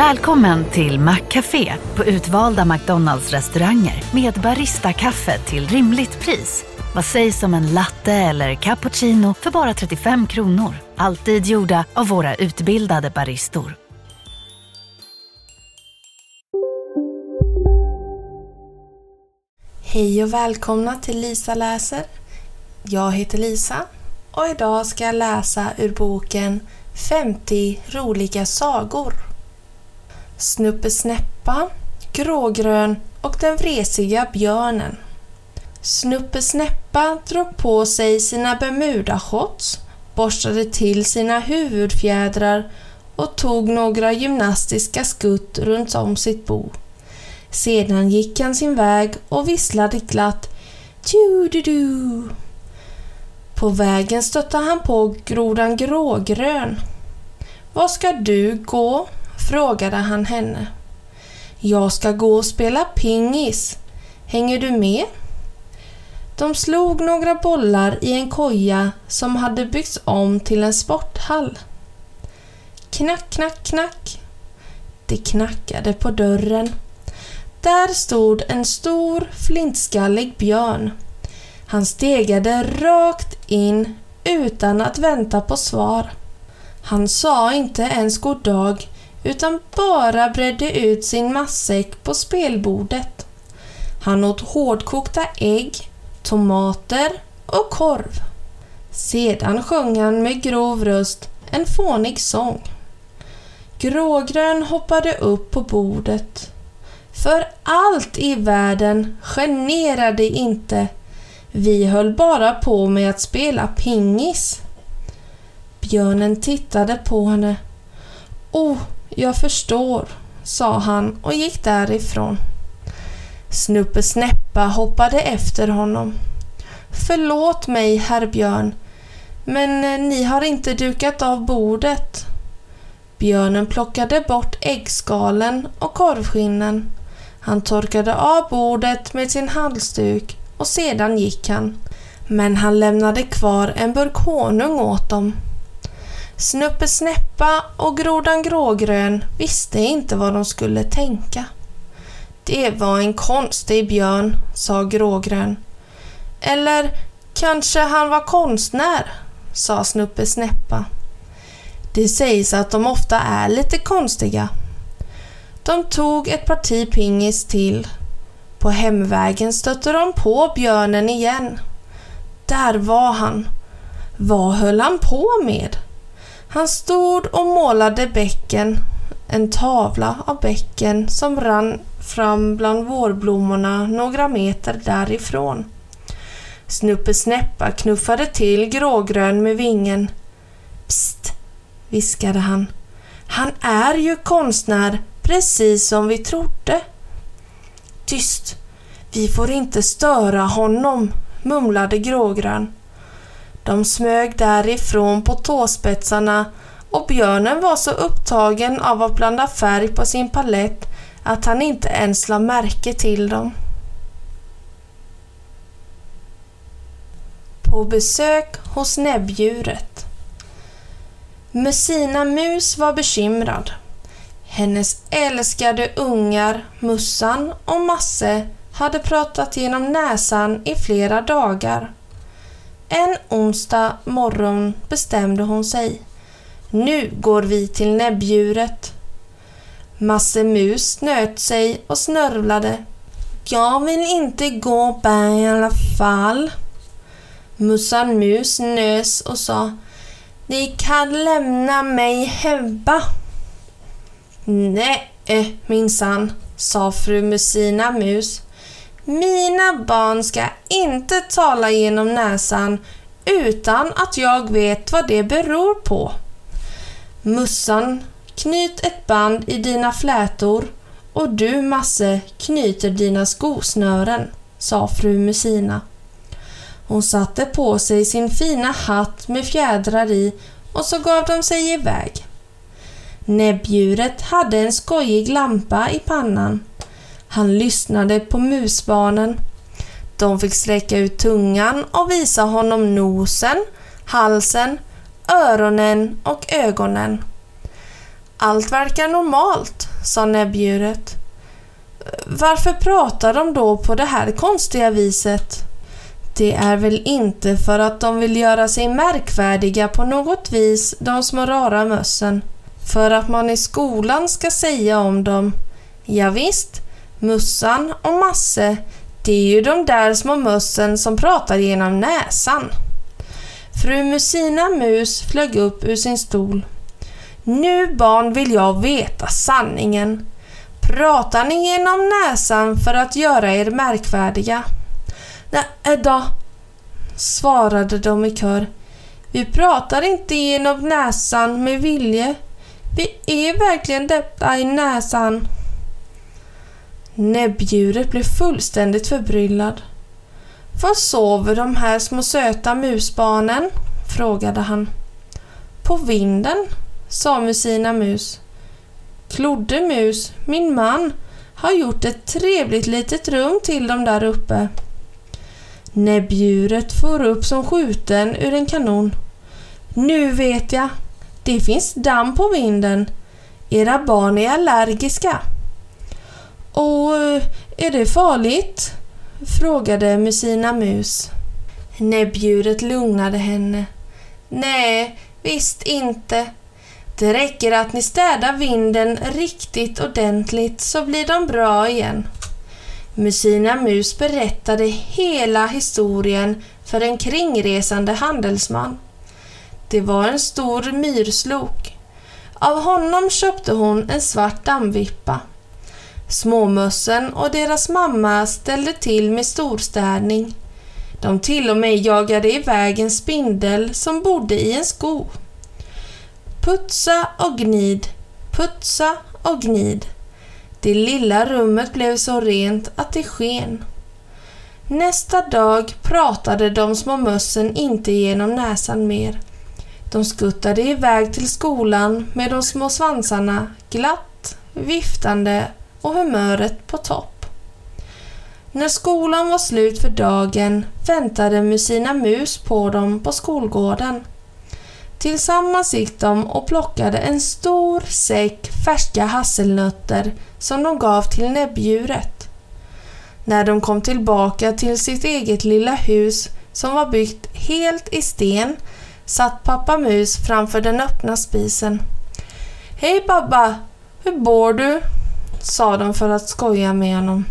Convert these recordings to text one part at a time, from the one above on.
Välkommen till Maccafé på utvalda McDonalds restauranger med Baristakaffe till rimligt pris. Vad sägs om en latte eller cappuccino för bara 35 kronor? Alltid gjorda av våra utbildade baristor. Hej och välkomna till Lisa läser. Jag heter Lisa och idag ska jag läsa ur boken 50 roliga sagor. Snuppe Snäppa, Grågrön och den vresiga björnen. Snuppe Snäppa drog på sig sina Bermudashots, borstade till sina huvudfjädrar och tog några gymnastiska skutt runt om sitt bo. Sedan gick han sin väg och visslade glatt tju-du-du. På vägen stötte han på grodan Grågrön. Var ska du gå? Frågade han henne. Jag ska gå och spela pingis. Hänger du med? De slog några bollar i en koja som hade byggts om till en sporthall. Knack, knack, knack. Det knackade på dörren. Där stod en stor flintskallig björn. Han stegade rakt in utan att vänta på svar. Han sa inte ens god dag utan bara bredde ut sin matsäck på spelbordet. Han åt hårdkokta ägg, tomater och korv. Sedan sjöng han med grov röst en fånig sång. Grågrön hoppade upp på bordet. För allt i världen, generade inte. Vi höll bara på med att spela pingis. Björnen tittade på henne. Oh, jag förstår, sa han och gick därifrån. Snuppe Snäppa hoppade efter honom. Förlåt mig, herr Björn, men eh, ni har inte dukat av bordet. Björnen plockade bort äggskalen och korvskinnen. Han torkade av bordet med sin halsduk och sedan gick han. Men han lämnade kvar en burk honung åt dem. Snuppe Snäppa och Grodan Grågrön visste inte vad de skulle tänka. Det var en konstig björn, sa Grågrön. Eller kanske han var konstnär, sa Snuppe Snäppa. Det sägs att de ofta är lite konstiga. De tog ett parti pingis till. På hemvägen stötte de på björnen igen. Där var han. Vad höll han på med? Han stod och målade bäcken, en tavla av bäcken som rann fram bland vårblommorna några meter därifrån. Snuppe Snäppa knuffade till Grågrön med vingen. Psst, viskade han. Han är ju konstnär, precis som vi trodde. Tyst! Vi får inte störa honom, mumlade Grågrön. De smög därifrån på tåspetsarna och björnen var så upptagen av att blanda färg på sin palett att han inte ens la märke till dem. På besök hos näbbdjuret. Messina Mus var bekymrad. Hennes älskade ungar Mussan och Masse hade pratat genom näsan i flera dagar. En onsdag morgon bestämde hon sig. Nu går vi till näbbdjuret. Masse Mus snöt sig och snörvlade. Jag vill inte gå bär i alla fall. Mussan Mus nös och sa Ni kan lämna mig hemma. Nej, eh, minsann, sa fru Musina Mus. Mina barn ska inte tala genom näsan utan att jag vet vad det beror på. Mussan, knyt ett band i dina flätor och du, Masse, knyter dina skosnören, sa fru Musina. Hon satte på sig sin fina hatt med fjädrar i och så gav de sig iväg. Näbbdjuret hade en skojig lampa i pannan han lyssnade på musbarnen. De fick sträcka ut tungan och visa honom nosen, halsen, öronen och ögonen. Allt verkar normalt, sa näbbdjuret. Varför pratar de då på det här konstiga viset? Det är väl inte för att de vill göra sig märkvärdiga på något vis, de små rara mössen. För att man i skolan ska säga om dem. Ja, visst, Mussan och Masse, det är ju de där små mössen som pratar genom näsan. Fru Musina Mus flög upp ur sin stol. Nu barn vill jag veta sanningen. Pratar ni genom näsan för att göra er märkvärdiga? Nej eh, då, svarade de i kör. Vi pratar inte genom näsan med vilje. Vi är verkligen detta i näsan. Näbbdjuret blev fullständigt förbryllad. Var sover de här små söta musbarnen? frågade han. På vinden, sa Musina Mus. Klodde Mus, min man, har gjort ett trevligt litet rum till dem där uppe. Näbbdjuret for upp som skjuten ur en kanon. Nu vet jag. Det finns damm på vinden. Era barn är allergiska. Och eh, är det farligt? frågade Musina Mus. Näbbdjuret lugnade henne. Nej, visst inte. Det räcker att ni städar vinden riktigt ordentligt så blir de bra igen. Musina Mus berättade hela historien för en kringresande handelsman. Det var en stor myrslok. Av honom köpte hon en svart dammvippa. Småmössen och deras mamma ställde till med storstädning. De till och med jagade iväg en spindel som bodde i en sko. Putsa och gnid, putsa och gnid. Det lilla rummet blev så rent att det sken. Nästa dag pratade de små mössen inte genom näsan mer. De skuttade iväg till skolan med de små svansarna glatt, viftande och humöret på topp. När skolan var slut för dagen väntade Musina Mus på dem på skolgården. Tillsammans gick de och plockade en stor säck färska hasselnötter som de gav till näbbdjuret. När de kom tillbaka till sitt eget lilla hus som var byggt helt i sten satt pappa Mus framför den öppna spisen. Hej pappa! Hur bor du? Sa de för att skoja med honom.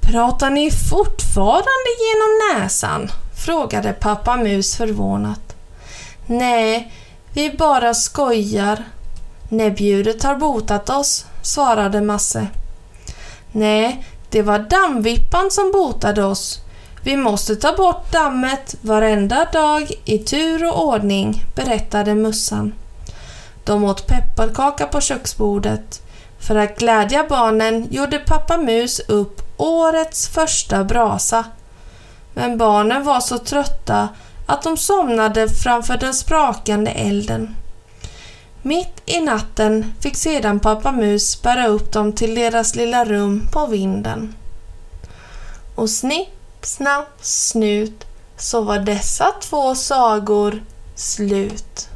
Pratar ni fortfarande genom näsan? frågade pappa Mus förvånat. Nej, vi bara skojar. Näbbdjuret har botat oss, svarade Masse. Nej, det var dammvippan som botade oss. Vi måste ta bort dammet varenda dag i tur och ordning, berättade Mussan. De åt pepparkaka på köksbordet. För att glädja barnen gjorde pappa Mus upp årets första brasa. Men barnen var så trötta att de somnade framför den sprakande elden. Mitt i natten fick sedan pappa Mus bära upp dem till deras lilla rum på vinden. Och snipp, snapp, snut så var dessa två sagor slut.